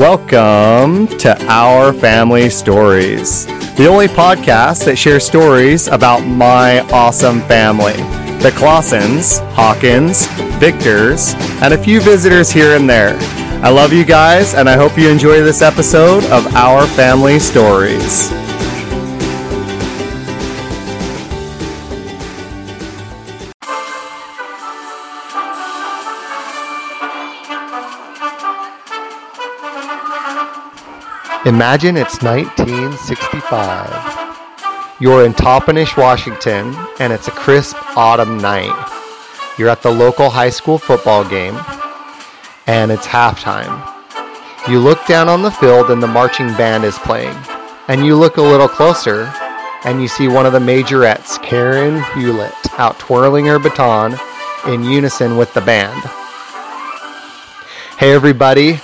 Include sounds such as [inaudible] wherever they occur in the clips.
Welcome to Our Family Stories, the only podcast that shares stories about my awesome family the Clawsons, Hawkins, Victors, and a few visitors here and there. I love you guys, and I hope you enjoy this episode of Our Family Stories. Imagine it's 1965. You're in Toppenish, Washington, and it's a crisp autumn night. You're at the local high school football game, and it's halftime. You look down on the field, and the marching band is playing. And you look a little closer, and you see one of the majorettes, Karen Hewlett, out twirling her baton in unison with the band. Hey, everybody.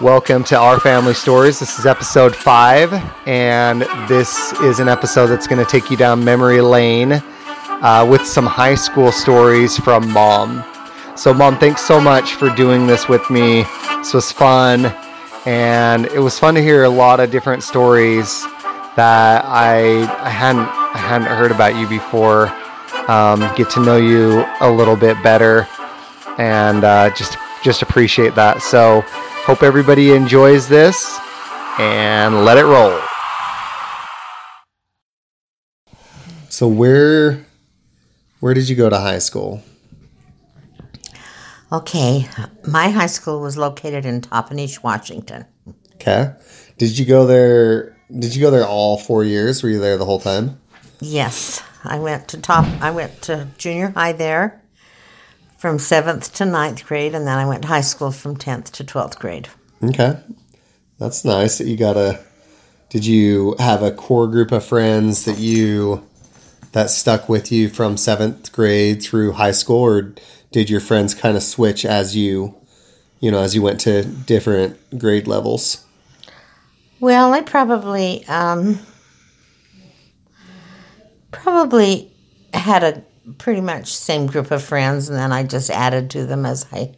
Welcome to Our Family Stories. This is episode five, and this is an episode that's going to take you down memory lane uh, with some high school stories from mom. So, mom, thanks so much for doing this with me. This was fun, and it was fun to hear a lot of different stories that I, I hadn't I hadn't heard about you before. Um, get to know you a little bit better, and uh, just just appreciate that. So. Hope everybody enjoys this and let it roll. So where where did you go to high school? Okay, my high school was located in Toppenish, Washington. Okay. Did you go there did you go there all 4 years? Were you there the whole time? Yes, I went to top I went to junior high there from 7th to ninth grade and then I went to high school from 10th to 12th grade. Okay. That's nice that you got a did you have a core group of friends that you that stuck with you from 7th grade through high school or did your friends kind of switch as you you know as you went to different grade levels? Well, I probably um, probably had a pretty much same group of friends, and then I just added to them as I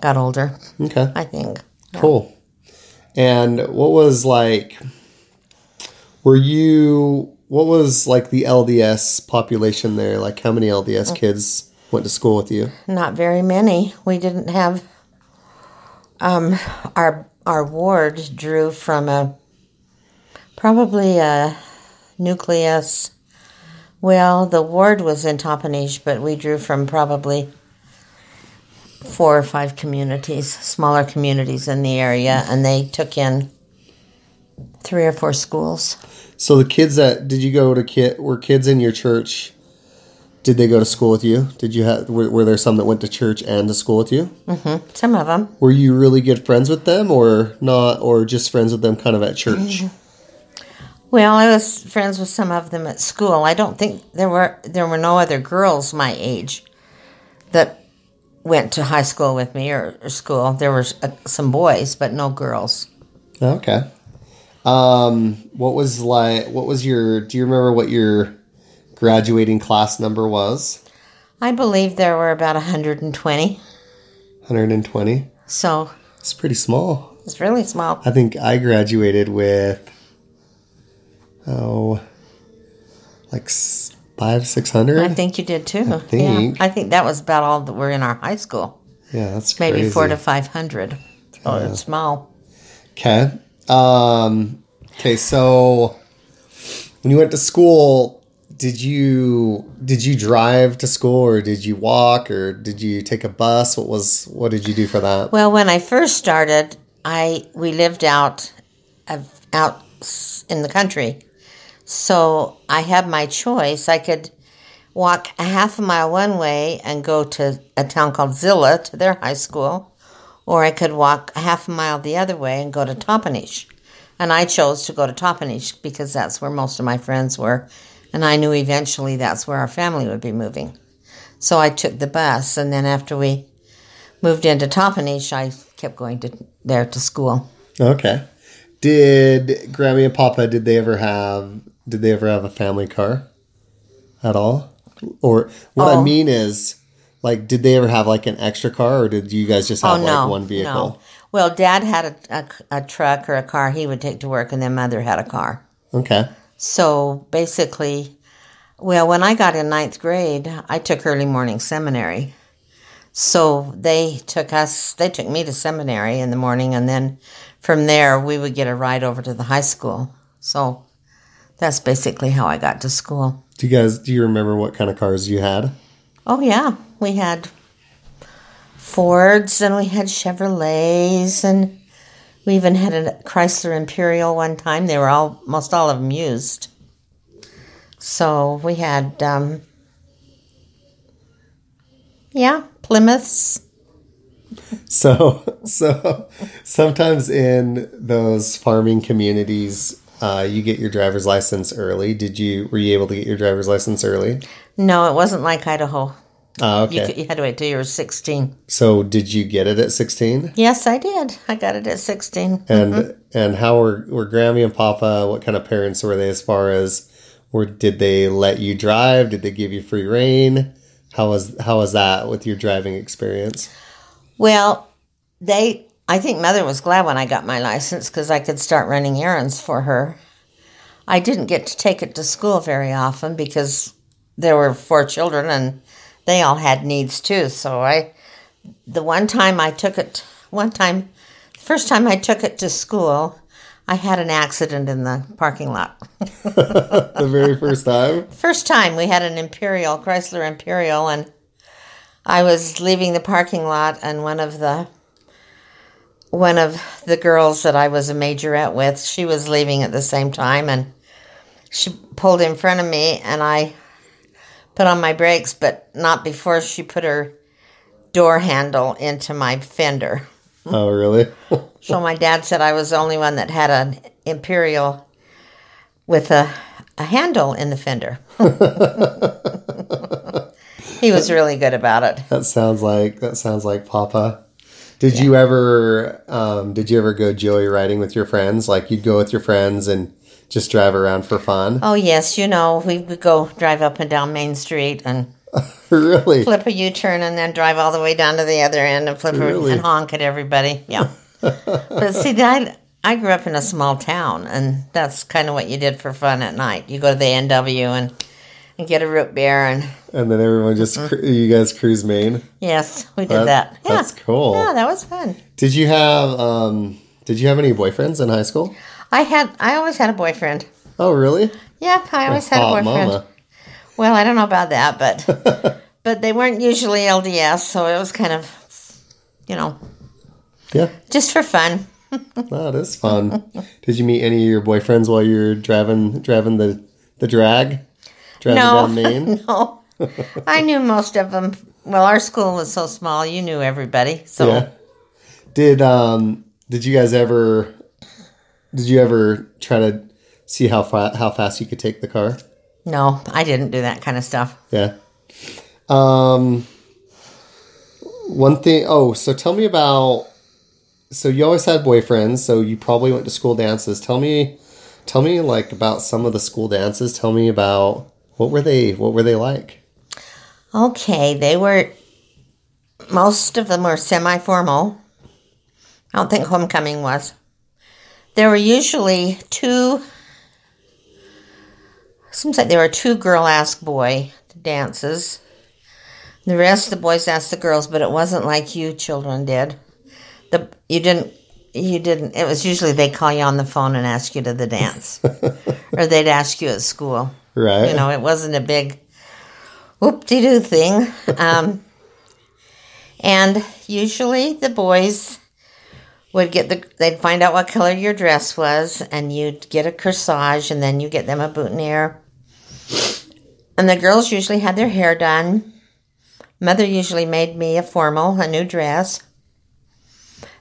got older. Okay. I think. Cool. And what was like were you what was like the LDS population there? Like how many LDS kids went to school with you? Not very many. We didn't have um our our ward drew from a probably a nucleus well, the ward was in Toppenish, but we drew from probably four or five communities, smaller communities in the area, and they took in three or four schools. So the kids that did you go to kid were kids in your church? Did they go to school with you? Did you have were, were there some that went to church and to school with you? Mm-hmm. Some of them. Were you really good friends with them, or not, or just friends with them, kind of at church? Well, I was friends with some of them at school. I don't think there were there were no other girls my age that went to high school with me or, or school. There were uh, some boys, but no girls. Okay. Um, what was like? What was your? Do you remember what your graduating class number was? I believe there were about 120. 120. So It's pretty small. it's really small. I think I graduated with oh, like five, six hundred. I think you did too. I think. Yeah. I think that was about all that were in our high school. Yeah, that's Maybe crazy. four to 500. So it's small. Okay. Um, okay. So when you went to school, did you did you drive to school or did you walk or did you take a bus? What was what did you do for that? Well, when I first started, I we lived out of, out in the country, so I had my choice. I could walk a half a mile one way and go to a town called Zillah to their high school, or I could walk a half a mile the other way and go to Toppenish. And I chose to go to Toppenish because that's where most of my friends were, and I knew eventually that's where our family would be moving. So I took the bus, and then after we moved into Toppenish, I kept going to there to school. Okay. Did Grammy and Papa did they ever have did they ever have a family car at all? Or what I Oh. mean is Like, did they ever have like an extra car, or did you guys just oh, have oh no, like one vehicle? no. Well, Dad had a, a, a truck or a car he would take to work, and then Mother had a car. Okay. So basically, well, when I got in ninth grade, I took early morning seminary. So they took us, they took me to seminary in the morning, and then from there we would get a ride over to the high school. So that's basically how I got to school. Do you guys do you remember what kind of cars you had? Oh, yeah, we had Fords and we had Chevrolets, and we even had a Chrysler Imperial one time. They were all, most all of them used. So we had, um, yeah, Plymouths. So, [laughs] so sometimes in those farming communities, uh, you get your driver's license early. Did you were you able to get your driver's license early? No, it wasn't like Idaho. Oh, You, okay. could, you had to wait till you were 16. So, did you get it at sixteen? Yes, I did. I got it at 16. And and how were were Grammy and Papa? What kind of parents were they? As far as, or did they let you drive? Did they give you free reign? How was how was that with your driving experience? Well, they, I think mother was glad when I got my license because I could start running errands for her. I didn't get to take it to school very often because there were four children and they all had needs too. So I, the one time I took it, one time, the first time I took it to school, I had an accident in the parking lot. [laughs] The very first time. First time we had an Imperial, Chrysler Imperial, and I was leaving the parking lot, and one of the one of the girls that I was a majorette with, she was leaving at the same time, and she pulled in front of me, and I put on my brakes, but not before she put her door handle into my fender. Oh, really? [laughs] So my dad said I was the only one that had an Imperial with a, a handle in the fender. [laughs] he was really good about it. That sounds like that sounds like Papa. Did you ever um, did you ever go joyriding with your friends? Like you'd go with your friends and just drive around for fun? Oh yes, you know we would go drive up and down Main Street and [laughs] really? flip a U-turn and then drive all the way down to the other end and flip a- Really? and honk at everybody. Yeah. [laughs] but see, I I grew up in a small town, and that's kind of what you did for fun at night. You go to the A&W and and get a root beer, and And then everyone just cru- you guys cruise Main. yes, we did That- that. Yeah. That's cool. Yeah, that was fun. Did you have um, did you have any boyfriends in high school? I had I always had a boyfriend. Oh, really? Yeah, I always had a boyfriend. mama. Well, I don't know about that, but [laughs] but they weren't usually LDS, so it was kind of you know Yeah, just for fun. [laughs] that is fun. Did you meet any of your boyfriends while you were driving driving the the drag? No. [laughs] No, I knew most of them. Well, our school was so small, you knew everybody. So Yeah. Did um did you guys ever did you ever try to see how fa- how fast you could take the car? no, I didn't do that kind of stuff. Yeah. Um one thing oh, so tell me about so you always had boyfriends, so you probably went to school dances. Tell me tell me like about some of the school dances. Tell me about what were they what were they like? Okay, they were. Most of them were semi-formal. I don't think homecoming was. There were usually two. Seems like there were two girl ask boy dances. The rest of the boys asked the girls, but it wasn't like you children did. The you didn't you didn't. It was usually they call you on the phone and ask you to the dance, [laughs] or they'd ask you at school. Right? You know, it wasn't a big whoop de doo thing. [laughs] Um, and usually the boys would get the, they'd find out what color your dress was, and you'd get a corsage, and then you get them a boutonniere. And the girls usually had their hair done. Mother usually made me a formal, a new dress.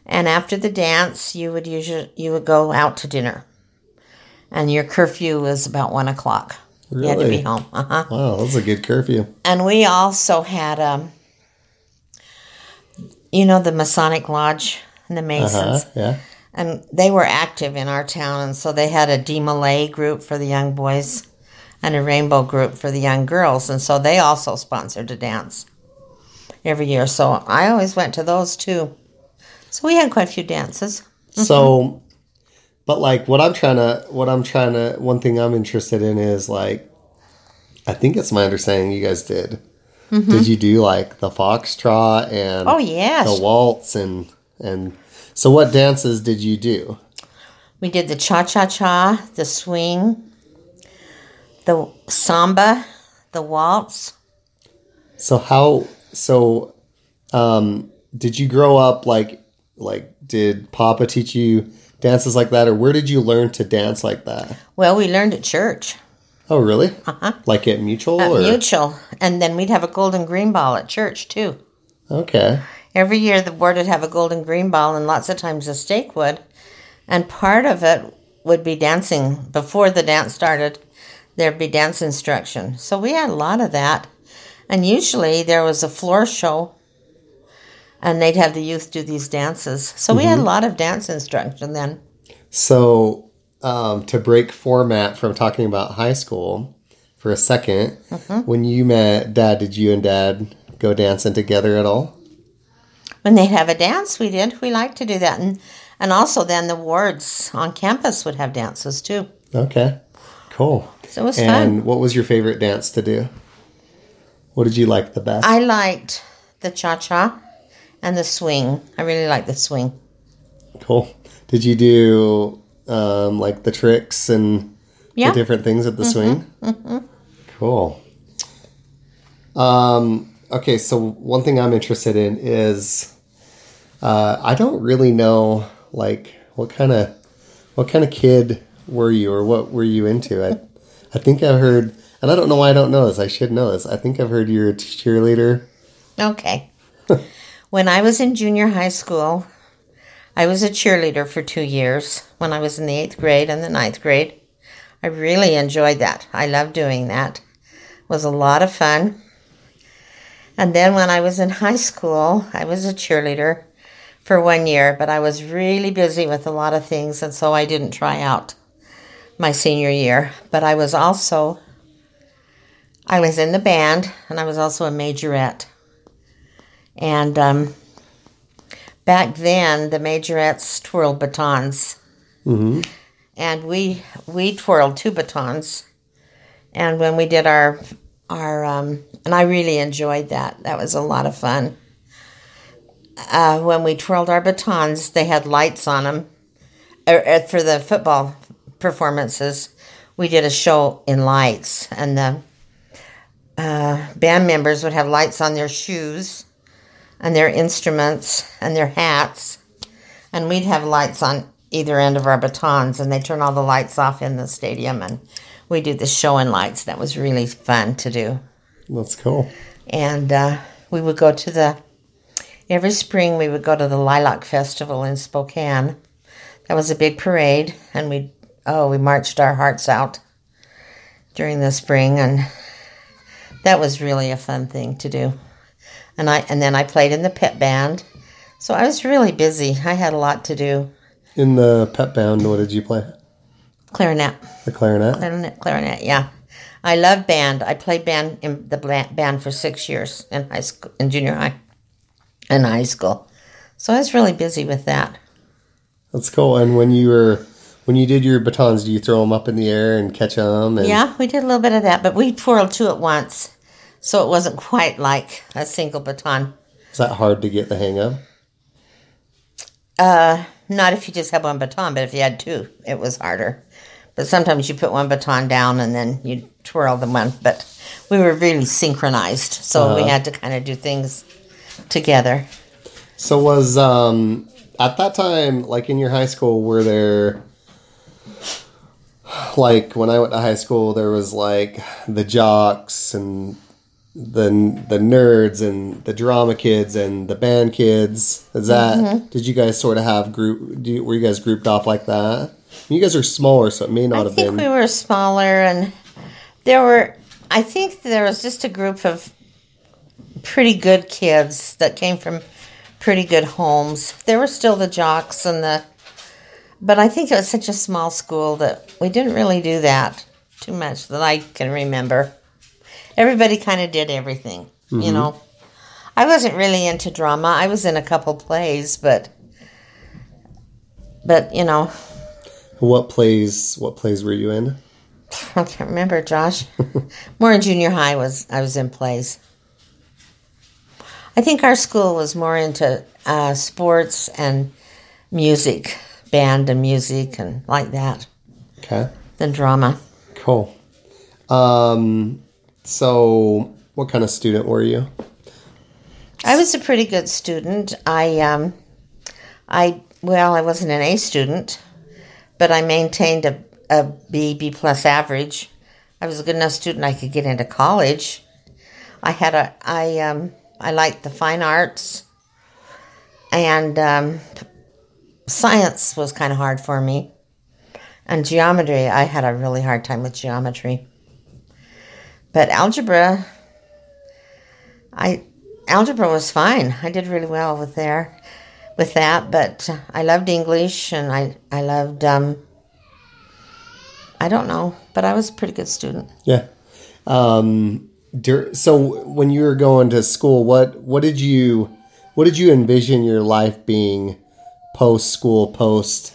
And after the dance, you would usually you would go out to dinner, and your curfew was about one o'clock. You had to be Really? home. Uh huh. Wow, that's a good curfew. And we also had, um, you know, the Masonic Lodge and the Masons, Uh-huh. Yeah. and they were active in our town, and so they had a DeMolay group for the young boys and a Rainbow group for the young girls, and so they also sponsored a dance. every year. So I always went to those too. So we had quite a few dances. So, but like what I'm trying to, what I'm trying to, one thing I'm interested in is like, I think it's my understanding you guys did. Did you do like the foxtrot and Oh, yes. the waltz and and so what dances did you do? We did the cha cha cha, the swing, the samba, the waltz. So how so um did you grow up like like did Papa teach you dances like that or where did you learn to dance like that? Well, we learned at church, Oh really? Uh-huh. Like at Mutual at or Mutual, and then we'd have a gold and green ball at church too. Okay. Every year the board would have a gold and green ball, and lots of times a stake would. And part of it would be dancing. Before the dance started, there'd be dance instruction. So we had a lot of that. And usually there was a floor show, and they'd have the youth do these dances. So we had a lot of dance instruction then. So um to break format from talking about high school for a 2nd when you met dad did you and dad go dancing together at all? When they'd have a dance, we did. We liked to do that. And, and also then the wards on campus would have dances too. Okay. Cool. So it was And fun. And what was your favorite dance to do? What did you like the best? I liked the cha cha and the swing. I really like the swing. cool. Did you do um, like the tricks and Yeah. the different things at the swing? Mm-hmm. Cool. Um, okay, so one thing I'm interested in is uh, I don't really know like what kind of what kind of kid were you or what were you into? I I think I've heard, and I don't know why I don't know this. I should know this. I think I've heard you're a cheerleader. Okay. [laughs] when I was in junior high school, I was a cheerleader for two years when I was in the eighth grade and the ninth grade. I really enjoyed that. I loved doing that. It was a lot of fun. And then when I was in high school, I was a cheerleader for one year, but I was really busy with a lot of things, and so I didn't try out my senior year. But I was also I was in the band, and I was also a majorette. And um, back then, the majorettes twirled batons, Mm-hmm. and we we twirled two batons. And when we did our our um, and I really enjoyed that. That was a lot of fun. Uh, when we twirled our batons, they had lights on them. Uh, for the football performances, we did a show in lights, and the uh, band members would have lights on their shoes and their instruments and their hats, and we'd have lights on either end of our batons, and they turn all the lights off in the stadium, and we do the show in lights. That was really fun to do, That's cool. and uh, we would go to the every spring we would go to the Lilac Festival in Spokane. That was a big parade, and we oh we marched our hearts out during the spring, and that was really a fun thing to do. And I and then I played in the pep band, so I was really busy. I had a lot to do. In the pep band, what did you play? Clarinet, The clarinet. clarinet, clarinet. Yeah, I love band. I played band in the band for six years in high school, in junior high, and high school. So I was really busy with that. That's cool. And when you were when you did your batons, do you throw them up in the air and catch them? And Yeah, we did a little bit of that, but we twirled two at once, so it wasn't quite like a single baton. is that hard to get the hang of? Uh, not if you just had one baton, but if you had two, it was harder. But sometimes you put one baton down and then you twirl the one. But we were really synchronized, so we had to kind of do things together. So was um at that time, like in your high school, were there like when I went to high school, there was like the jocks and the the nerds and the drama kids and the band kids. Is that mm-hmm. did you guys sort of have group? Do you, were you guys grouped off like that? You guys are smaller, so it may not I have think been. we were smaller, and there were. I think there was just a group of pretty good kids that came from pretty good homes. There were still the jocks and the, but I think it was such a small school that we didn't really do that too much that I can remember. Everybody kind of did everything, you know. I wasn't really into drama. I was in a couple plays, but but you know, What plays? What plays were you in? [laughs] I can't remember, Josh. [laughs] more in junior high was I was in plays. I think our school was more into uh, sports and music, band and music and like that Okay, than drama. cool. Um, so what kind of student were you? I was a pretty good student. I um, I well, I wasn't an A student, but I maintained a, a B B plus average. I was a good enough student I could get into college. I had a I um I liked the fine arts, and um, science was kind of hard for me, and geometry I had a really hard time with geometry. But algebra, I algebra was fine. I did really well with there, with that. But I loved English and I I loved um. I don't know, but I was a pretty good student. Yeah. Um, so when you were going to school, what what did you what did you envision your life being post school, post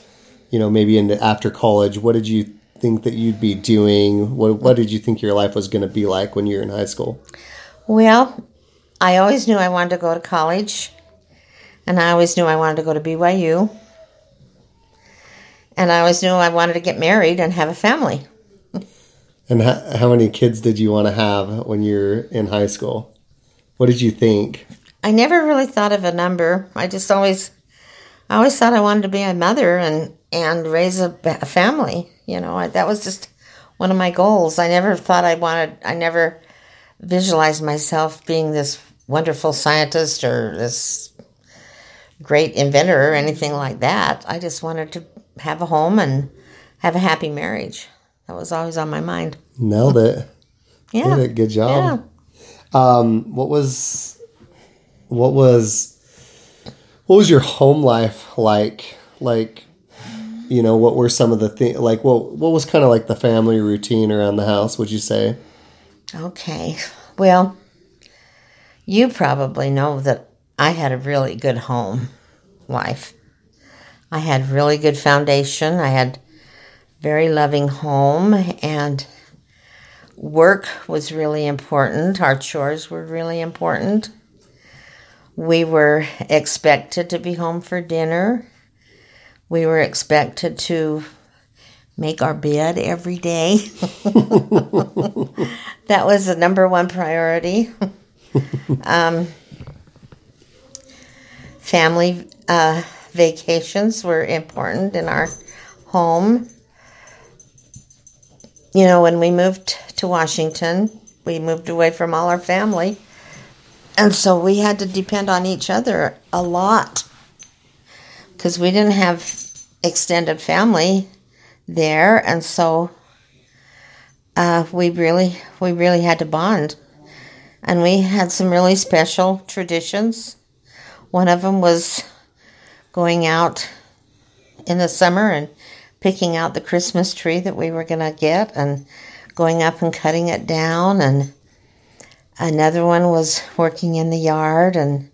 you know maybe into after college? What did you think that you'd be doing? What what did you think your life was going to be like when you were in high school? Well, I always knew I wanted to go to college, and I always knew I wanted to go to BYU, and I always knew I wanted to get married and have a family. And how, how many kids did you want to have when you're in high school? What did you think? I never really thought of a number. I just always, I always thought I wanted to be a mother and and raise a, a family. You know, I, that was just one of my goals. I never thought I wanted. I never visualized myself being this wonderful scientist or this great inventor or anything like that. I just wanted to have a home and have a happy marriage. That was always on my mind. Nailed it. [laughs] Yeah. It. Good job. Yeah. Um, what was what was what was your home life like? Like, you know, what were some of the things like what what was kind of like the family routine around the house? Would you say? Okay. Well, you probably know that I had a really good home life. I had really good foundation. I had very loving home and work was really important. Our chores were really important. We were expected to be home for dinner. We were expected to make our bed every day. [laughs] that was the number one priority. um, family uh, vacations were important in our home. You know, when we moved to Washington, we moved away from all our family. And so we had to depend on each other a lot because we didn't have extended family there. And so uh, we really we really had to bond, and we had some really special traditions. One of them was going out in the summer and picking out the Christmas tree that we were going to get, and going up and cutting it down. And another one was working in the yard, and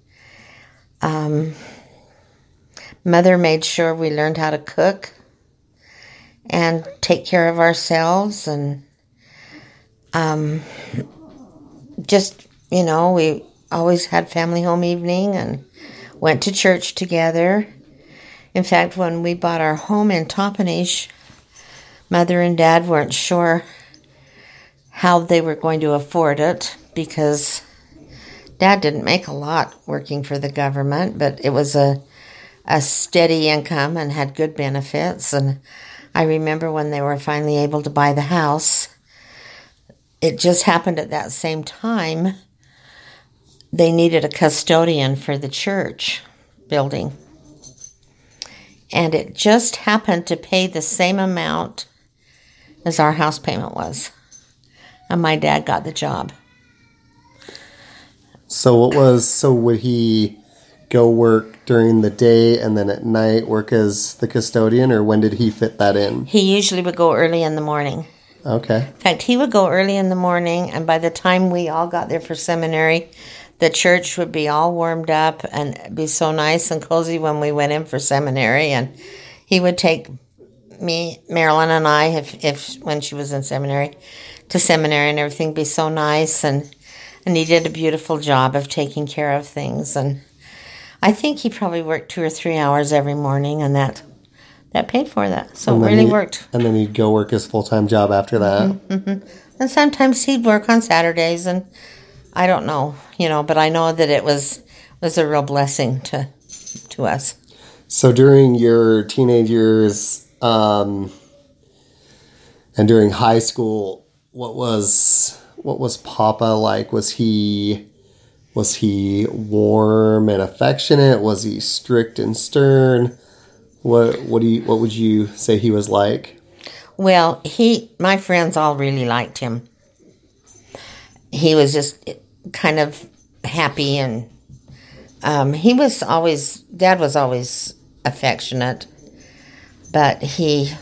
um, mother made sure we learned how to cook and take care of ourselves and um, just you know we always had family home evening and went to church together. In fact when we bought our home in toppenish mother and dad weren't sure how they were going to afford it because dad didn't make a lot working for the government but it was a a steady income and had good benefits and I remember when they were finally able to buy the house it just happened at that same time they needed a custodian for the church building. And it just happened to pay the same amount as our house payment was. And my dad got the job. So what was so would he go work during the day and then at night work as the custodian, or when did he fit that in? He usually would go early in the morning. Okay. In fact, he would go early in the morning, and by the time we all got there for seminary, the church would be all warmed up and be so nice and cozy when we went in for seminary. And he would take me, Marilyn, and I, if, if when she was in seminary, to seminary and everything be so nice. And, and he did a beautiful job of taking care of things. And I think he probably worked two or three hours every morning, and that that paid for that. So it really he- worked. And then he'd go work his full time job after that. Mm-hmm. And sometimes he'd work on Saturdays, and I don't know, you know, but I know that it was was a real blessing to to us. So during your teenage years um, and during high school, what was what was Papa like? Was he was he warm and affectionate? Was he strict and stern? What what do you what would you say he was like? Well, he, my friends all really liked him. He was just kind of happy and um, he was always, dad was always affectionate, but he,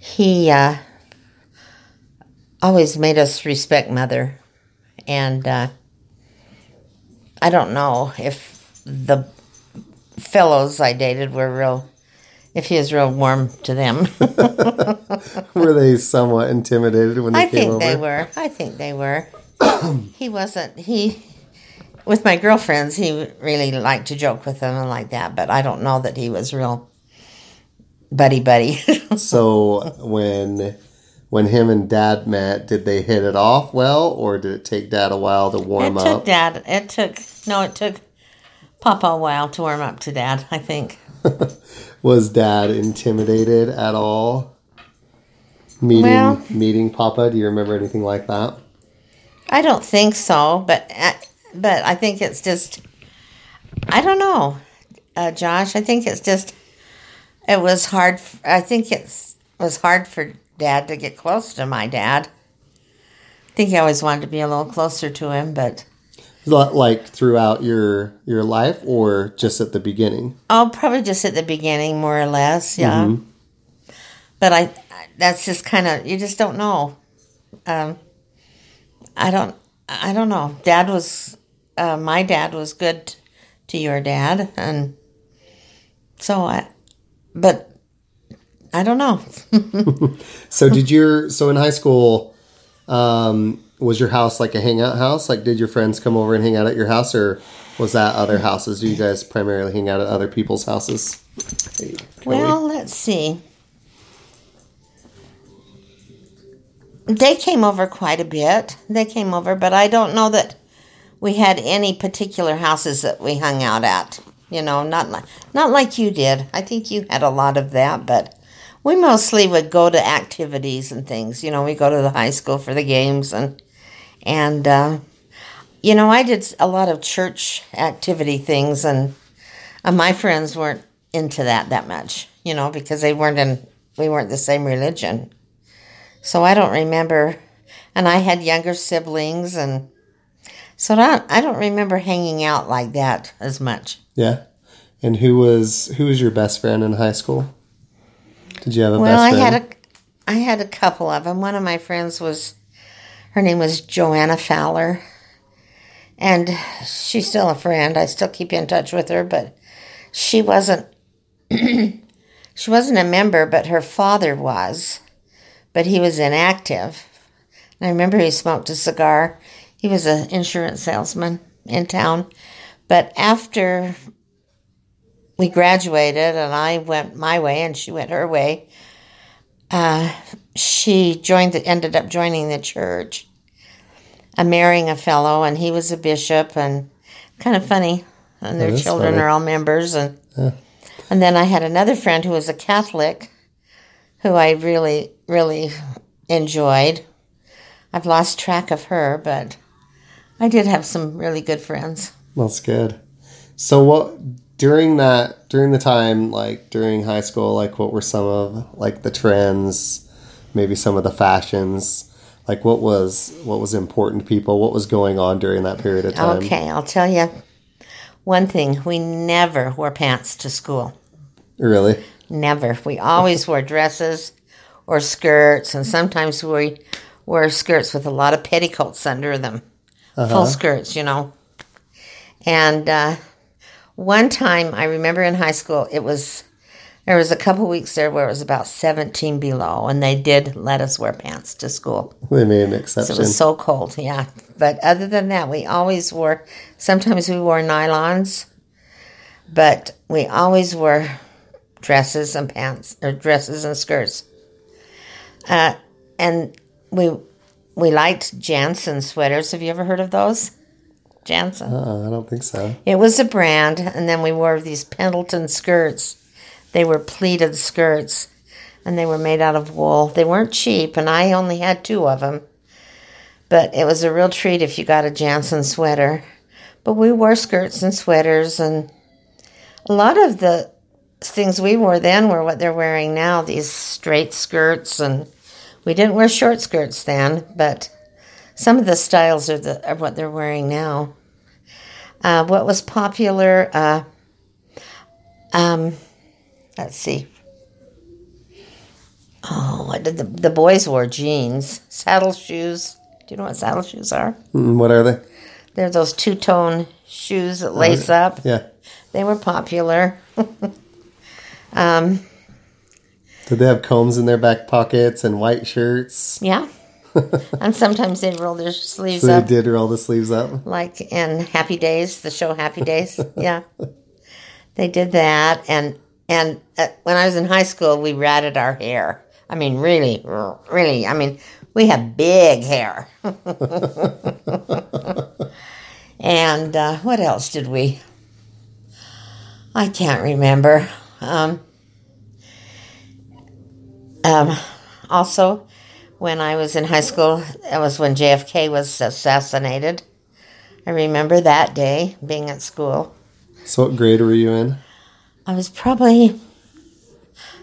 he uh, always made us respect mother. And uh, I don't know if the fellows I dated were real, if he was real warm to them. [laughs] Were they somewhat intimidated when they I came think over? they were. I think they were. [coughs] he wasn't. He with my girlfriends. He really liked to joke with them and like that. But I don't know that he was real buddy buddy. [laughs] So when when him and Dad met, did they hit it off well, or did it take Dad a while to warm up? it took? Dad. It took no. It took Papa a while to warm up to Dad. I think. [laughs] Was Dad intimidated at all? Meeting Well- meeting Papa, do you remember anything like that? I don't think so. But uh, but I think it's just. I don't know, uh, Josh. I think it's just. It was hard. i think it's was hard for Dad to get close to my dad. I think he always wanted to be a little closer to him, but Li- Like throughout your your life, or just at the beginning? oh, probably just at the beginning, more or less, yeah. But I, that's just kind of you just don't know. Um, I don't, I don't know. Dad was, uh, my dad was good to your dad, and so I, but I don't know. [laughs] So did your so in high school, um, was your house like a hangout house? Like, did your friends come over and hang out at your house, or was that other houses? Do you guys primarily hang out at other people's houses? Well, let's see. They came over quite a bit. They came over, but I don't know that we had any particular houses that we hung out at. You know, not like not like you did. I think you had a lot of that, but we mostly would go to activities and things. You know, we go to the high school for the games and and uh, you know, I did a lot of church activity things, and uh, my friends weren't into that that much. You know, because they weren't in we weren't the same religion. So I don't remember, and I had younger siblings, and so don't, I don't remember hanging out like that as much. Yeah. And who was who was your best friend in high school? Did you have a Well, I friend? had a, I had a couple of them. One of my friends was, her name was Joanna Fowler, and she's still a friend. I still keep in touch with her, but she wasn't. [clears throat] she wasn't a member, but her father was, but he was inactive. And I remember he smoked a cigar. He was an insurance salesman in town, but after we graduated and I went my way and she went her way. Uh, she joined, the, ended up joining the church, uh, marrying a fellow, and he was a bishop, and kind of funny. And their children funny. are all members, and and then I had another friend who was a Catholic, who I really, really enjoyed. I've lost track of her, but I did have some really good friends. That's good. So what during that during the time like during high school like what were some of like the trends, maybe some of the fashions? Like what was what was important to people? What was going on during that period of time? Okay, I'll tell you one thing. We never wore pants to school. Really? Never. We always wore dresses or skirts, and sometimes we wore skirts with a lot of petticoats under them. full skirts, you know. And uh, one time, I remember in high school, it was there was a couple weeks there where it was about 17 below, and they did let us wear pants to school. They made an So exception. it was so cold, yeah. But other than that, we always wore. Sometimes we wore nylons, but we always wore dresses and pants, or dresses and skirts. Uh, and we we liked Jantzen sweaters. Have you ever heard of those? Jantzen. uh, I don't think so. It was a brand, and then we wore these Pendleton skirts. They were pleated skirts, and they were made out of wool. They weren't cheap, and I only had two of them. But it was a real treat if you got a Jantzen sweater. But we wore skirts and sweaters, and a lot of the things we wore then were what they're wearing now these straight skirts, and we didn't wear short skirts then, but some of the styles are, the, are what they're wearing now. Uh, what was popular? Uh, um, let's see. Oh, what did the the boys wore jeans, saddle shoes. Do you know what saddle shoes are? Mm, what are they? They're those two tone shoes that lace up. Yeah. They were popular. [laughs] um, Did they have combs in their back pockets and white shirts? yeah. [laughs] and sometimes they'd roll their sleeves up. They did roll the sleeves up. like in Happy Days, the show Happy Days. [laughs] yeah, they did that. And and uh, when I was in high school, we ratted our hair. I mean, really, really. I mean, we had big hair. [laughs] and uh, what else did we? I can't remember. Um, um, also, when I was in high school, that was when JFK was assassinated. I remember that day being at school. So what grade were you in? I was probably,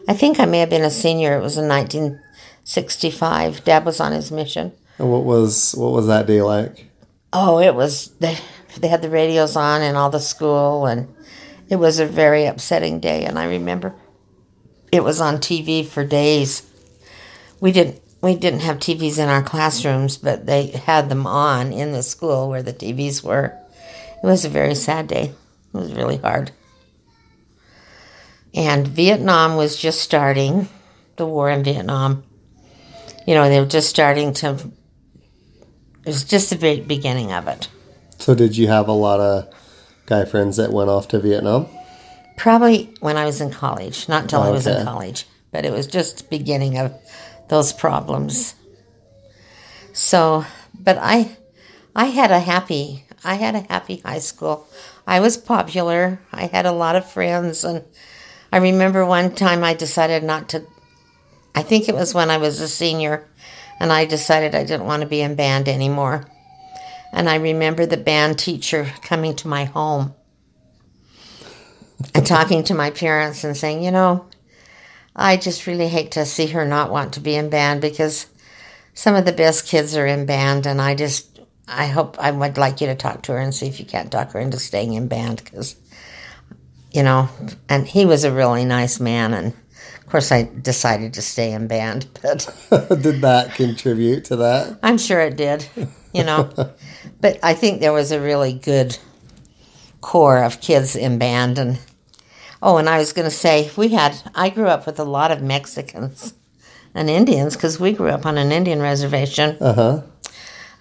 I think I may have been a senior. It was in 1965. Dad was on his mission. And what was what was that day like? Oh, it was, they, they had the radios on in all the school, and it was a very upsetting day. And I remember it was on TV for days. We didn't. We didn't have TVs in our classrooms, but they had them on in the school where the TVs were. It was a very sad day. It was really hard. And Vietnam was just starting, the war in Vietnam. You know, they were just starting to, it was just the beginning of it. So did you have a lot of guy friends that went off to Vietnam? Probably when I was in college, not until I was in college, but it was just beginning of those problems. So, but I, I had a happy, I had a happy high school. I was popular. I had a lot of friends, and I remember one time I decided not to. I think it was when I was a senior, and I decided I didn't want to be in band anymore. And I remember the band teacher coming to my home and talking to my parents and saying, you know, I just really hate to see her not want to be in band because some of the best kids are in band, and I just, I hope I would like you to talk to her and see if you can't talk her into staying in band because, you know, and he was a really nice man, and of course I decided to stay in band, [laughs] but [laughs] did that contribute to that? I'm sure it did, you know. [laughs] but I think there was a really good core of kids in band and oh, and I was going to say we had I grew up with a lot of Mexicans and Indians because we grew up on an Indian reservation. Uh huh.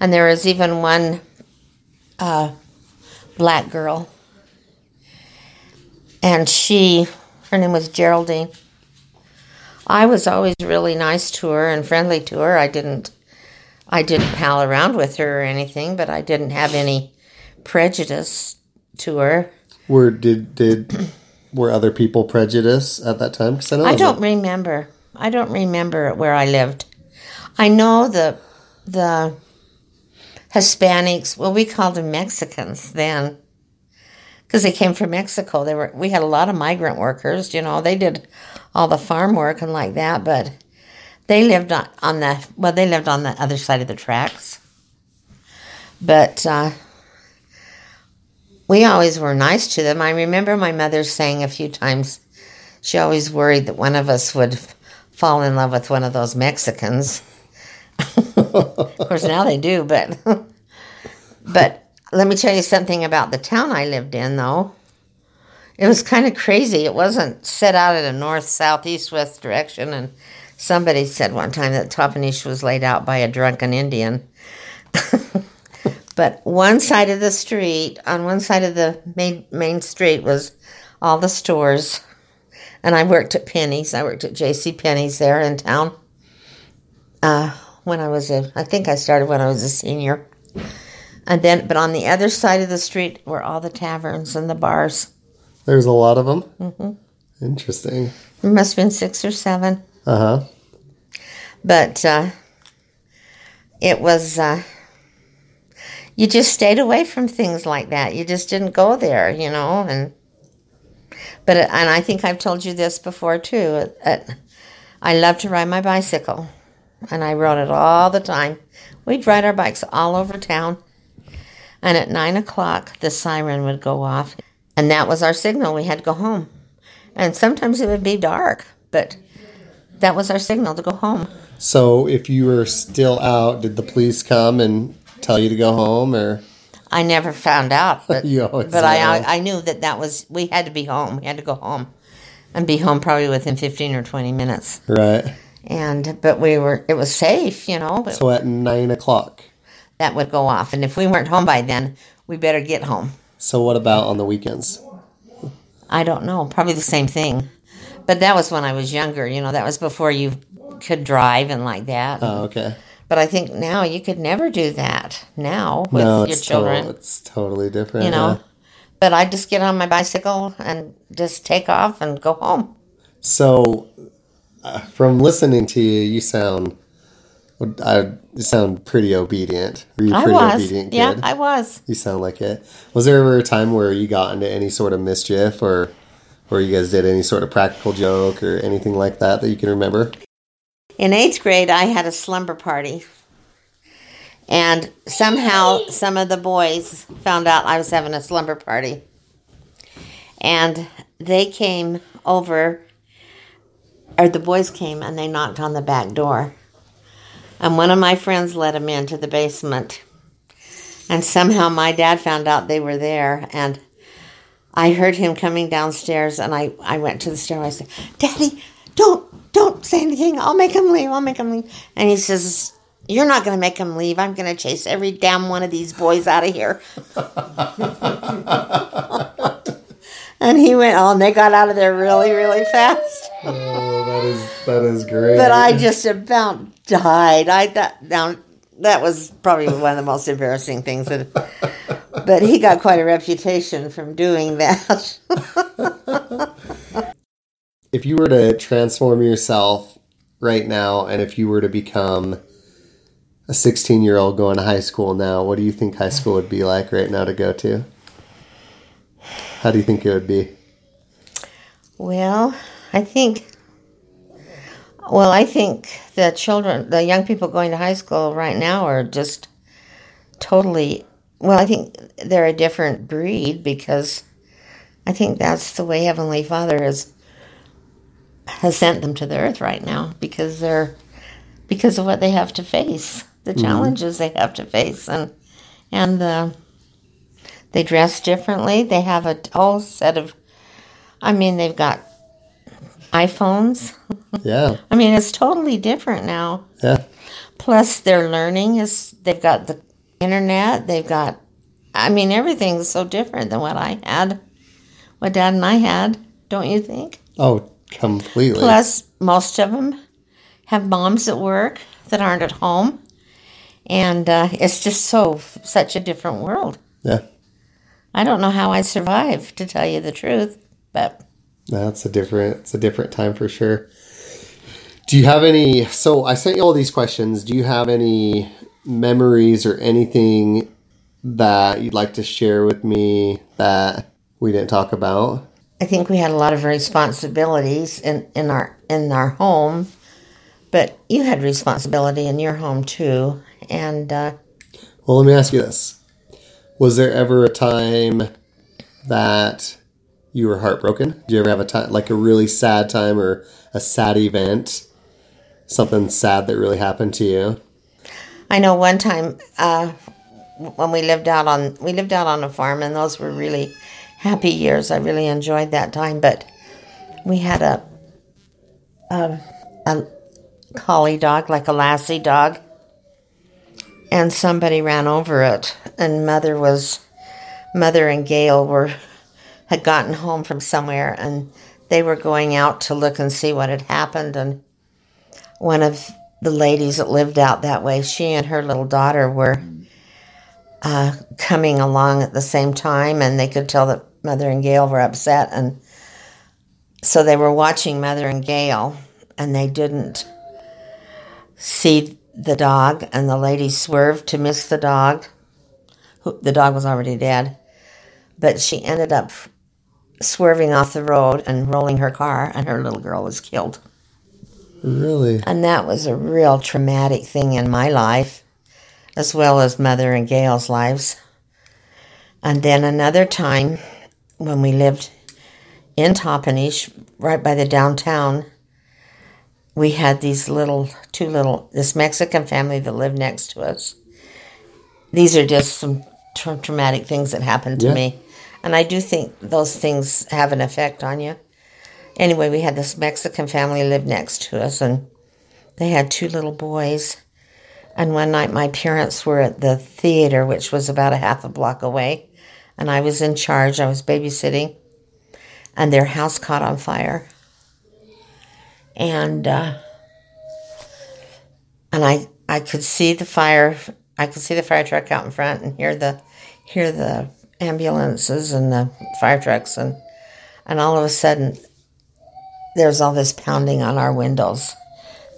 And there was even one uh, black girl. And she, her name was Geraldine. I was always really nice to her and friendly to her. I didn't, I didn't pal around with her or anything, but I didn't have any prejudice to her. Were did did were other people prejudiced at that time? Because I know I don't remember. I don't remember where I lived. I know the the Hispanics. Well, we called them Mexicans then, because they came from Mexico. They were. We had a lot of migrant workers. You know, they did all the farm work and like that. But they lived on, on the well. They lived on the other side of the tracks. But uh, we always were nice to them. I remember my mother saying a few times she always worried that one of us would fall in love with one of those Mexicans. [laughs] of course, now they do, but But let me tell you something about the town I lived in, though. It was kind of crazy. It wasn't set out in a north, south, east, west direction. And somebody said one time that Toppenish was laid out by a drunken Indian. [laughs] but one side of the street, on one side of the main, main street, was all the stores. And I worked at Penney's. I worked at J.C. Penney's there in town. Uh, when I was a, I think I started when I was a senior. And then, but on the other side of the street were all the taverns and the bars. There's a lot of them. Mm-hmm. Interesting. There must have been six or seven. Uh huh. But uh, it was, uh, you just stayed away from things like that. You just didn't go there, you know. And, but, and I think I've told you this before too. I love to ride my bicycle, and I rode it all the time. We'd ride our bikes all over town. And at nine o'clock, the siren would go off, and that was our signal. We had to go home. And sometimes it would be dark, but that was our signal to go home. So if you were still out, did the police come and tell you to go home, or I never found out, [laughs] but but I. I I knew that that was we had to be home. We had to go home, and be home probably within fifteen or twenty minutes. right? And but we were it was safe, you know. But So at nine o'clock. that would go off, and if we weren't home by then, we better get home. So what about on the weekends? I don't know, probably the same thing. But that was when I was younger, you know. That was before you could drive and like that. Oh, okay. But I think now you could never do that now with no, your children. Total, it's totally different. you know. huh? But I just get on my bicycle and just take off and go home. So, uh, from listening to you, you sound, I you sound pretty obedient. Were you a I pretty was, obedient kid? yeah, I was. you sound like it. Was there ever a time where you got into any sort of mischief, or, or you guys did any sort of practical joke or anything like that that you can remember? In eighth grade, I had a slumber party, and somehow some of the boys found out I was having a slumber party, and they came over, or the boys came and they knocked on the back door, and one of my friends let them into the basement, and somehow my dad found out they were there, and I heard him coming downstairs, and I, I went to the stairway. I said, "Daddy, don't don't say anything. I'll make him leave. I'll make him leave." And he says, "You're not going to make him leave. I'm going to chase every damn one of these boys out of here." [laughs] and he went on. They got out of there really, really fast. Oh, that is that is great. But I just about died. I that now that was probably one of the most embarrassing things that. But he got quite a reputation from doing that. [laughs] if you were to transform yourself right now, and if you were to become a 16 year old going to high school now, what do you think high school would be like right now to go to? How do you think it would be? Well, I think. Well, I think the children, the young people going to high school right now are just totally. Well, I think they're a different breed because I think that's the way Heavenly Father has has sent them to the earth right now because they're because of what they have to face, the challenges they have to face, and and uh, they dress differently. They have a whole set of. I mean, they've got iPhones. Yeah, [laughs] I mean, it's totally different now. yeah, Plus, their learning is they've got the internet. They've got, I mean, everything's so different than what I had, what Dad and I had. Don't you think? oh, completely. Plus, most of them have moms at work that aren't at home, and uh, it's just so such a different world. yeah, I don't know how I survive, to tell you the truth, but that's a different. It's a different time for sure. Do you have any? So I sent you all these questions. Do you have any memories or anything that you'd like to share with me that we didn't talk about? I think we had a lot of responsibilities in, in our in our home, but you had responsibility in your home too. And uh, Well, let me ask you this. Was there ever a time that you were heartbroken? Did you ever have a time, like a really sad time or a sad event? Something sad that really happened to you? I know one time uh, when we lived out on we lived out on a farm, and those were really happy years. I really enjoyed that time. But we had a a, a collie dog, like a lassie dog, and somebody ran over it, and mother was mother and Gail were [laughs] had gotten home from somewhere, and they were going out to look and see what had happened, and one of the ladies that lived out that way, she and her little daughter were uh, coming along at the same time, and they could tell that Mother and Gail were upset, and so they were watching Mother and Gail, and they didn't see the dog, and the lady swerved to miss the dog. The dog was already dead, but she ended up swerving off the road and rolling her car, and her little girl was killed. Really? And that was a real traumatic thing in my life, as well as Mother and Gail's lives. And then another time when we lived in Toppenish, right by the downtown, we had these little, two little, this Mexican family that lived next to us. These are just some tra- traumatic things that happened to Yeah. me. And I do think those things have an effect on you. Anyway, we had this Mexican family live next to us, and they had two little boys. And one night, my parents were at the theater, which was about a half a block away, and I was in charge. I was babysitting, and their house caught on fire. And uh, and I I could see the fire. I could see the fire truck out in front and hear the hear the ambulances and the fire trucks and and all of a sudden there's all this pounding on our windows.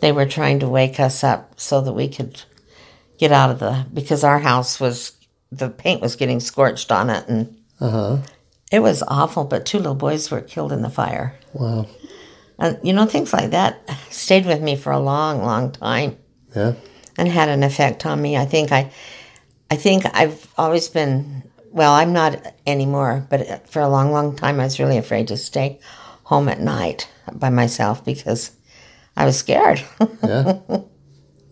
They were trying to wake us up so that we could get out of the because our house was the paint was getting scorched on it and Uh huh. it was awful. But two little boys were killed in the fire, Wow. and you know things like that stayed with me for a long, long time Yeah. and had an effect on me. I think I, I think I've always been well. I'm not anymore, but for a long, long time, I was really afraid to stay home at night by myself because I was scared. [laughs] Yeah.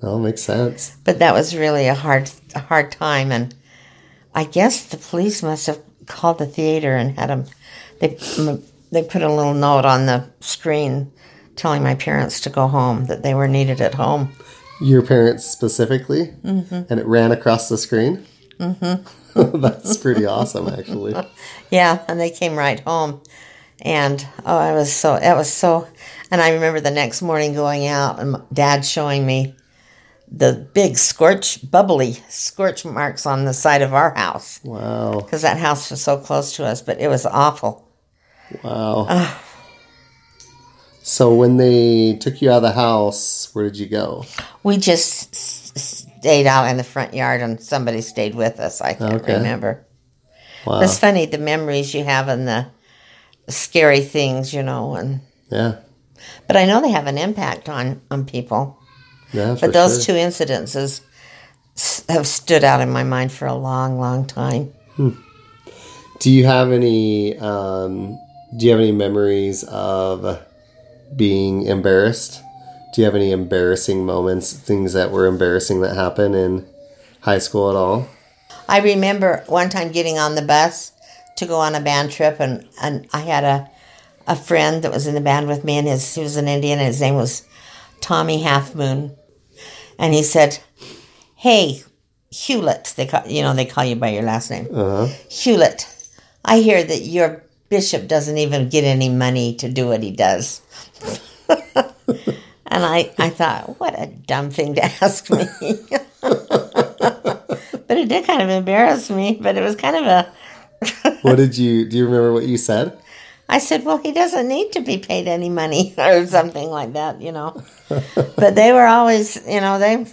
no, makes sense. but that was really a hard, a hard time, and I guess the police must have called the theater and had them. They they put a little note on the screen telling my parents to go home that they were needed at home. Your parents specifically, mm-hmm. and it ran across the screen. Mm-hmm. [laughs] That's pretty awesome, actually. [laughs] Yeah, and they came right home. And oh, I was so it was so and I remember the next morning going out and dad showing me the big scorch bubbly scorch marks on the side of our house Wow. because that house was so close to us, but it was awful. Wow. so when they took you out of the house, where did you go? We just s- stayed out in the front yard and somebody stayed with us. I can't Okay. remember. Wow. It's funny the memories you have and the scary things, you know, and yeah. but I know they have an impact on on people. Yeah. But those sure. two incidences have stood out in my mind for a long, long time. Do you have any? Um, do you have any memories of being embarrassed? Do you have any embarrassing moments, things that were embarrassing that happened in high school at all? I remember one time getting on the bus to go on a band trip, and, and I had a a friend that was in the band with me, and his he was an Indian, and his name was Tommy Half Moon, and he said, "Hey, Hewlett, they call, you know they call you by your last name, Uh huh. Hewlett. I hear that your bishop doesn't even get any money to do what he does." [laughs] And I, I thought, what a dumb thing to ask me. [laughs] but it did kind of embarrass me, but it was kind of a. What did you? Do you remember what you said? I said, well, he doesn't need to be paid any money [laughs] or something like that, you know. [laughs] but they were always, you know, they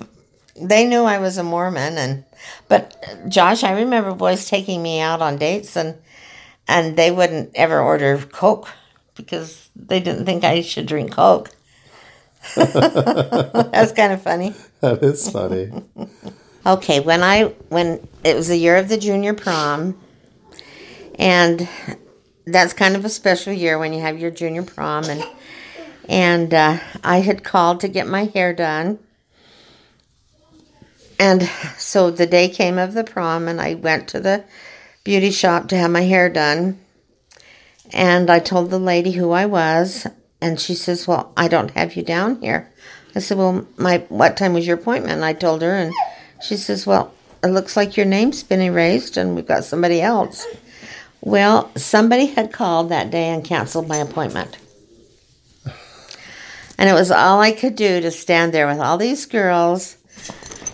they knew I was a Mormon, and but Josh, I remember boys taking me out on dates, and and they wouldn't ever order Coke because they didn't think I should drink Coke. [laughs] That's kind of funny. That is funny. Okay, when I when it was the year of the junior prom, and that's kind of a special year when you have your junior prom, and and uh, I had called to get my hair done, And so the day came of the prom, and I went to the beauty shop to have my hair done. And I told the lady who I was, and she says, "Well, I don't have you down here." I said, "Well, my what time was your appointment?" And I told her, and she says, "Well, it looks like your name's been erased, and we've got somebody else." Well, somebody had called that day and canceled my appointment. And it was all I could do to stand there with all these girls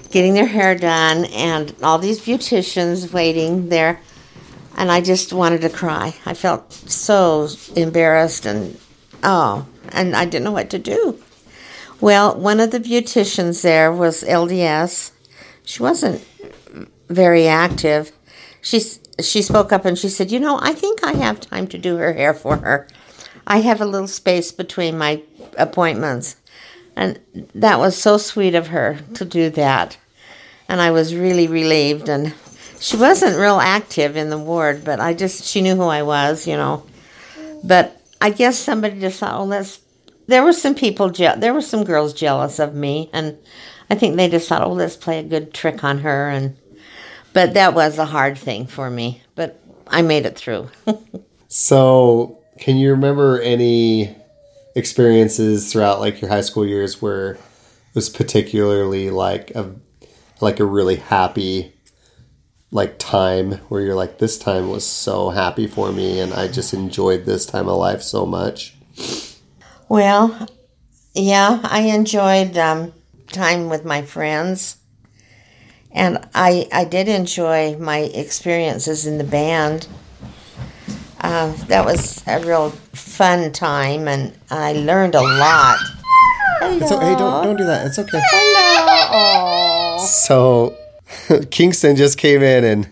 getting their hair done and all these beauticians waiting there. And I just wanted to cry. I felt so embarrassed and, oh, and I didn't know what to do. Well, one of the beauticians there was LDS. She wasn't very active. She, she spoke up and she said, You know, I think I have time to do her hair for her. I have a little space between my appointments. And that was so sweet of her to do that. And I was really relieved. And she wasn't real active in the ward, but I just, she knew who I was, you know. But I guess somebody just thought, oh, let's, there were some people, je- there were some girls jealous of me. And I think they just thought, oh, let's play a good trick on her. And, but that was a hard thing for me. But I made it through. [laughs] so, can you remember any experiences throughout like your high school years where it was particularly like a like a really happy like time where you're like this time was so happy for me and I just enjoyed this time of life so much? Well, yeah, I enjoyed um, time with my friends, and I I did enjoy my experiences in the band. Uh, that was a real fun time, and I learned a lot. It's okay. Hey, don't don't do that. It's okay. Hello. So, [laughs] Kingston just came in and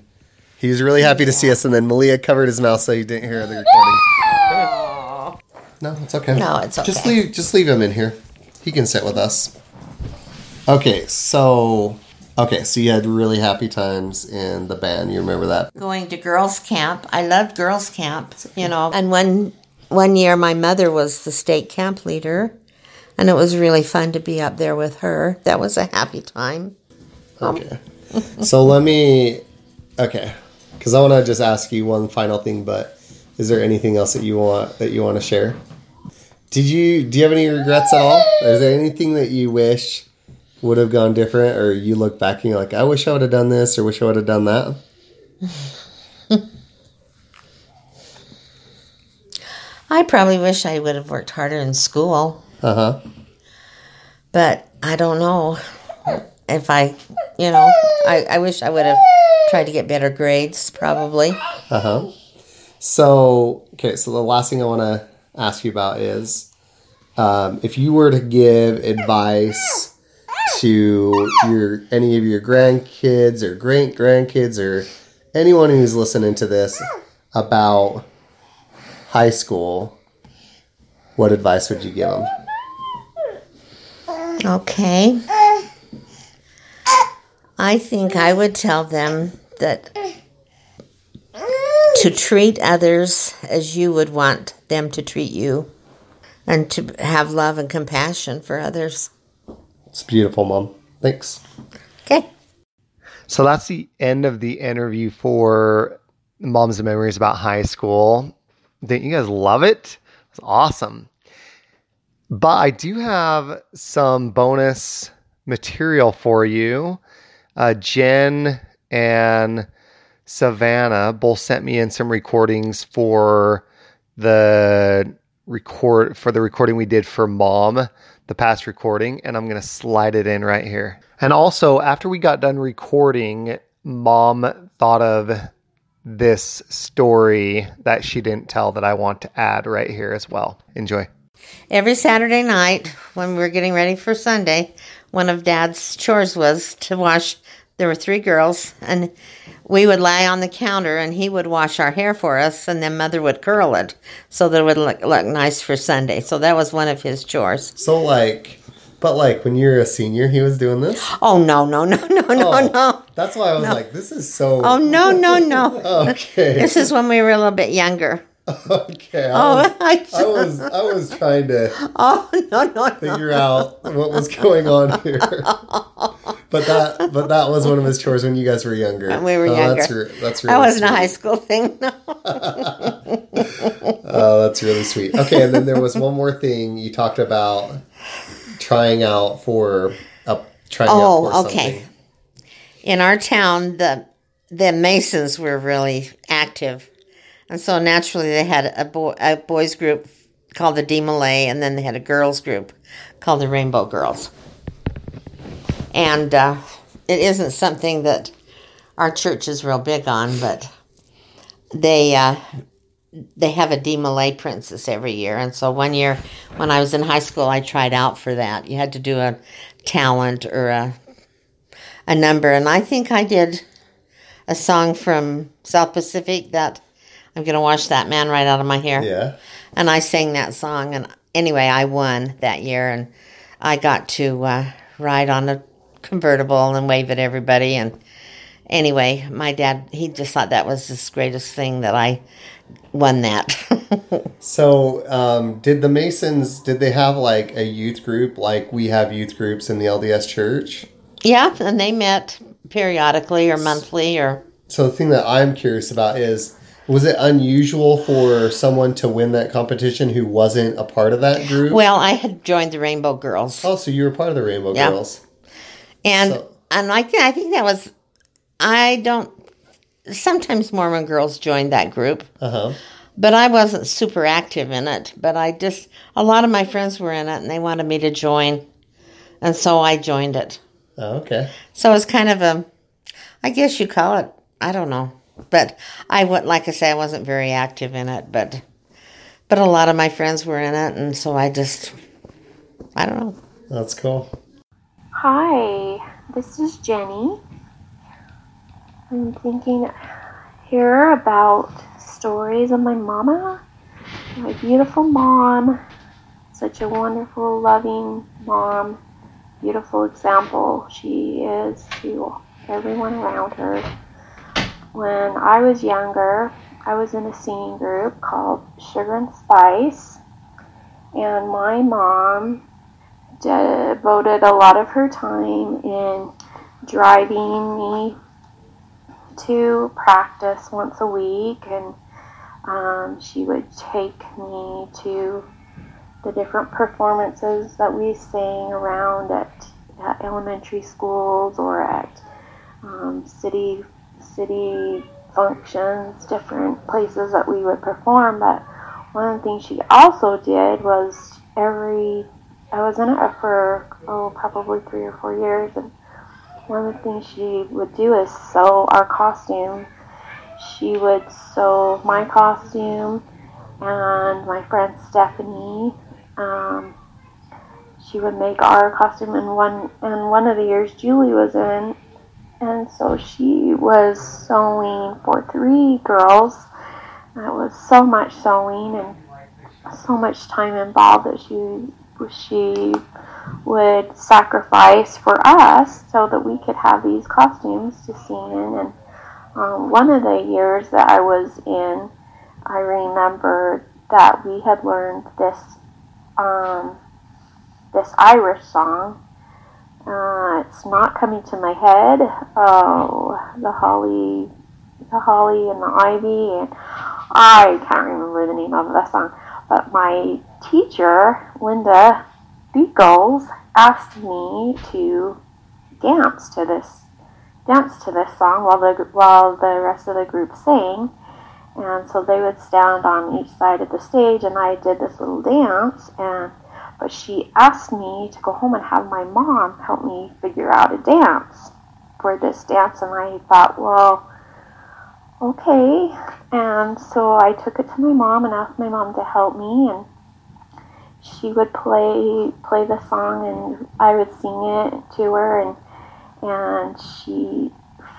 he was really happy to see us, and then Malia covered his mouth so he didn't hear the recording. No, it's okay. No, it's okay. Just leave just leave him in here. He can sit with us. Okay, so okay, so you had really happy times in the band. You remember that? Going to girls' camp, I loved girls' camp. You know, and one one year my mother was the state camp leader, and it was really fun to be up there with her. That was a happy time. Um, okay. so let me okay, because I want to just ask you one final thing. But is there anything else that you want that you want to share? Did you do you have any regrets at all? Is there anything that you wish would have gone different, or you look back and you're like, I wish I would have done this, or wish I would have done that? [laughs] I probably wish I would have worked harder in school, Uh huh. but I don't know if I, you know, I, I wish I would have tried to get better grades, probably. Uh huh. So, okay, so the last thing I want to ask you about is um, if you were to give advice to your any of your grandkids or great grandkids or anyone who's listening to this about high school, what advice would you give them? Okay. I think I would tell them that to treat others as you would want them to treat you and to have love and compassion for others. It's beautiful, Mom. Thanks. Okay. So that's the end of the interview for Moms and Memories about high school. Didn't you guys love it? It's awesome. But I do have some bonus material for you. Uh, Jen and Savannah both sent me in some recordings for the record for the recording we did for mom the past recording and i'm going to slide it in right here and also after we got done recording mom thought of this story that she didn't tell that i want to add right here as well enjoy Every Saturday night when we were getting ready for Sunday, one of Dad's chores was to wash. There were three girls, and we would lie on the counter, and he would wash our hair for us, and then Mother would curl it so that it would look, look nice for Sunday. So that was one of his chores. so like but like when you're a senior he was doing this Oh no, no, no, no, no, Oh, no! that's why i was like this is so Oh no, no, no! [laughs] okay This is when we were a little bit younger. Okay I oh, was, Oh, [laughs] I, I was i was trying to oh no, no, no! figure out what was going on here. [laughs] but that but that was one of his chores when you guys were younger. When we were oh, younger. That's, re- that's really that wasn't sweet. a high school thing. No. [laughs] Oh, that's really sweet. Okay, and then there was one more thing you talked about trying out for a trying Oh, out for okay. something. In our town, the the Masons were really active, and so naturally they had a boy a boys group called the DeMolay, and then they had a girls group called the Rainbow Girls. And uh, it isn't something that our church is real big on, but they uh, they have a DeMolay princess every year. And so one year when I was in high school, I tried out for that. You had to do a talent or a a number, and I think I did a song from South Pacific that I'm gonna wash that man right out of my hair. Yeah. And I sang that song, and anyway, I won that year, and I got to uh, ride on a convertible and wave at everybody. And anyway, my dad, he just thought that was the greatest thing that I won that. [laughs] So, um, did the Masons did they have like a youth group like we have youth groups in the LDS church? yeah, and they met periodically or monthly or. So the thing that I'm curious about is was it unusual for someone to win that competition who wasn't a part of that group? Well, I had joined the Rainbow Girls. oh, so you were part of the Rainbow Yeah. Girls. And So- and I think I think that was I don't sometimes Mormon girls joined that group, Uh huh. but I wasn't super active in it. But I just a lot of my friends were in it and they wanted me to join. And so I joined it. Oh, okay. So it was kind of a I guess you call it I don't know. But I would like I say I wasn't very active in it, but but a lot of my friends were in it and so I just I don't know. That's cool. Hi, this is Jenny. I'm thinking here about stories of my mama, my beautiful mom, such a wonderful, loving mom, beautiful example she is to everyone around her. When I was younger, I was in a singing group called Sugar and Spice, and my mom devoted a lot of her time in driving me to practice once a week and um, she would take me to the different performances that we sang around at, at elementary schools or at um, city city functions, different places that we would perform. But one of the things she also did was every I was in it for oh probably three or four years, and one of the things she would do is sew our costume. She would sew my costume and my friend Stephanie. Um, she would make our costume, and one and one of the years Julie was in, and so she was sewing for three girls. That was so much sewing and so much time involved that she she would sacrifice for us so that we could have these costumes to sing in. And um, one of the years that I was in, I remember that we had learned this um, this Irish song. Uh, it's not coming to my head. Oh, the holly, the holly and the ivy, and I can't remember the name of the song. But my teacher, Linda Beagles, asked me to dance to this dance to this song while the while the rest of the group sang. And so they would stand on each side of the stage, and I did this little dance. And but she asked me to go home and have my mom help me figure out a dance for this dance. And I thought, well, okay. And so I took it to my mom and asked my mom to help me, and she would play play the song, and I would sing it to her, and and she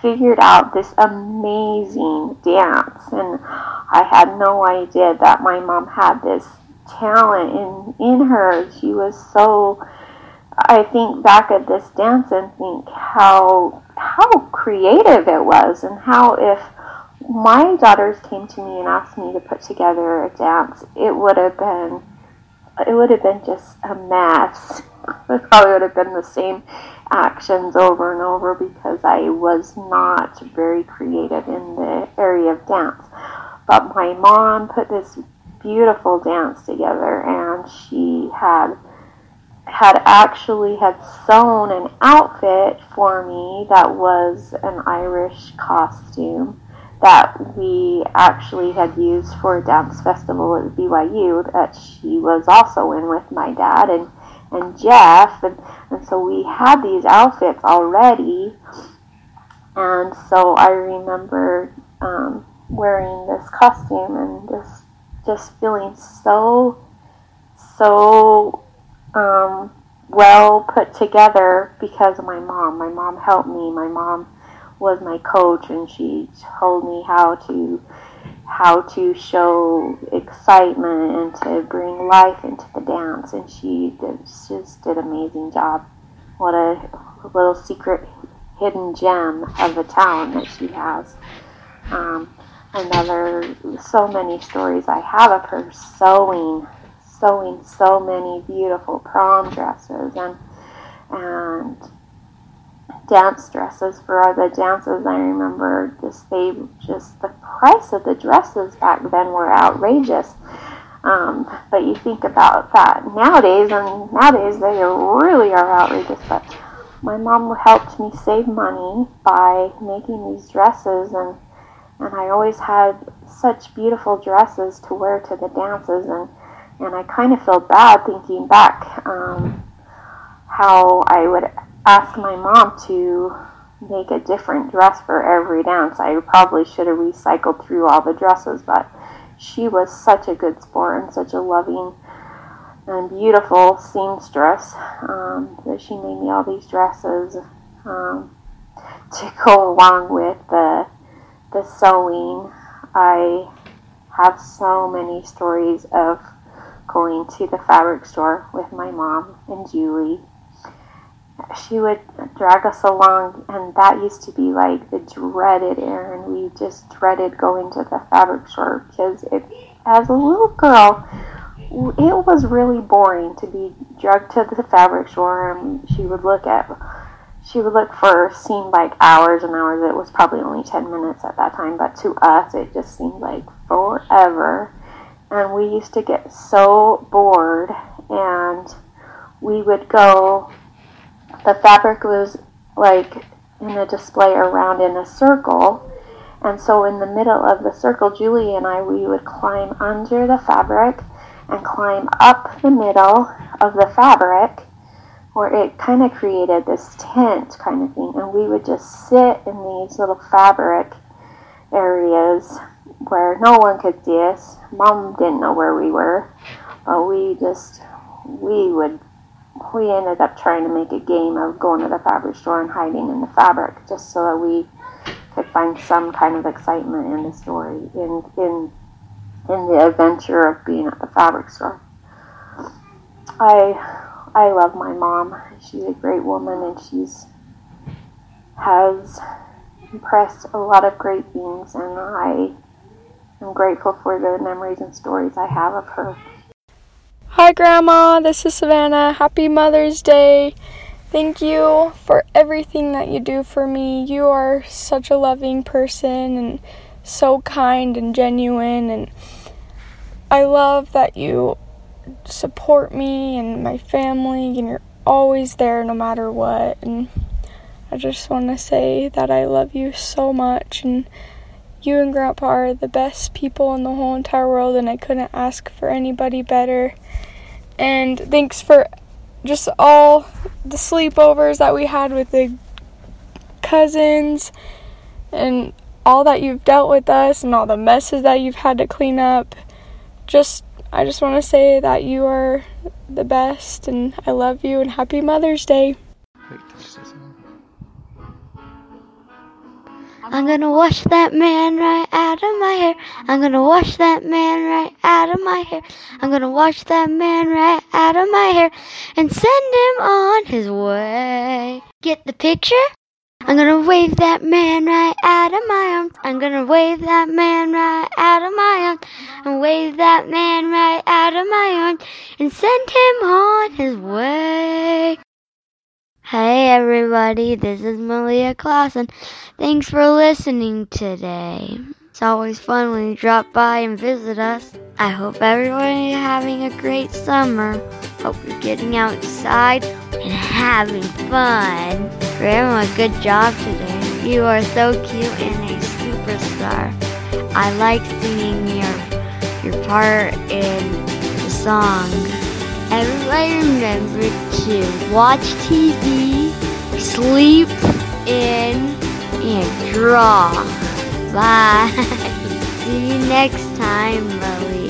figured out this amazing dance, and I had no idea that my mom had this talent in in her. She was so. I think back at this dance and think how how creative it was, and how if my daughters came to me and asked me to put together a dance, it would have been it would have been just a mess. [laughs] It probably would have been the same actions over and over because I was not very creative in the area of dance. But my mom put this beautiful dance together and she had had actually had sewn an outfit for me that was an Irish costume that we actually had used for a dance festival at BYU that she was also in with my dad and, and Jeff. And, and so we had these outfits already. And so I remember um, wearing this costume and just, just feeling so, so um, well put together because of my mom. My mom helped me. My mom was my coach and she told me how to how to show excitement and to bring life into the dance and she did, just did an amazing job what a little secret hidden gem of a talent that she has um, another so many stories i have of her sewing sewing so many beautiful prom dresses and and dance dresses for the dances. I remember just they just the price of the dresses back then were outrageous. Um, but you think about that nowadays, and nowadays they really are outrageous. But my mom helped me save money by making these dresses, and and I always had such beautiful dresses to wear to the dances, and and I kind of feel bad thinking back um, how I would ask my mom to make a different dress for every dance. I probably should have recycled through all the dresses, but she was such a good sport and such a loving and beautiful seamstress um, that she made me all these dresses um, [laughs] to go along with the the sewing. I have so many stories of going to the fabric store with my mom and Julie she would drag us along, and that used to be like the dreaded errand. We just dreaded going to the fabric store because it, as a little girl, it was really boring to be dragged to the fabric store, and she would look at. She would look for seemed like hours and hours. It was probably only 10 minutes at that time, but to us, it just seemed like forever. And we used to get so bored, and we would go the fabric was like in a display around in a circle. And so in the middle of the circle, Julie and I, we would climb under the fabric and climb up the middle of the fabric where it kind of created this tent kind of thing. And we would just sit in these little fabric areas where no one could see us. Mom didn't know where we were, but we just, we would we ended up trying to make a game of going to the fabric store and hiding in the fabric just so that we could find some kind of excitement in the story in in in the adventure of being at the fabric store. I I love my mom. She's a great woman and she's has impressed a lot of great things and I am grateful for the memories and stories I have of her. Hi, Grandma. This is Savannah. Happy Mother's Day. Thank you for everything that you do for me. You are such a loving person and so kind and genuine. And I love that you support me and my family, and you're always there no matter what. And I just want to say that I love you so much. And you and Grandpa are the best people in the whole entire world, and I couldn't ask for anybody better. And thanks for just all the sleepovers that we had with the cousins and all that you've dealt with us and all the messes that you've had to clean up. Just I just want to say that you are the best and I love you and happy Mother's Day. I'm gonna wash that man right out of my hair. I'm gonna wash that man right out of my hair. I'm gonna wash that man right out of my hair and send him on his way. Get the picture? I'm gonna wave that man right out of my arms. I'm gonna wave that man right out of my arms. And wave that man right out of my arms and send him on his way. Hey everybody, this is Malia Clawson. Thanks for listening today. It's always fun when you drop by and visit us. I hope everyone is having a great summer. Hope you're getting outside and having fun. Grandma, good job today. You are so cute and a superstar. I like singing your your part in the song. Everybody remember to watch TV, sleep in, and draw. Bye. [laughs] See you next time, Malia.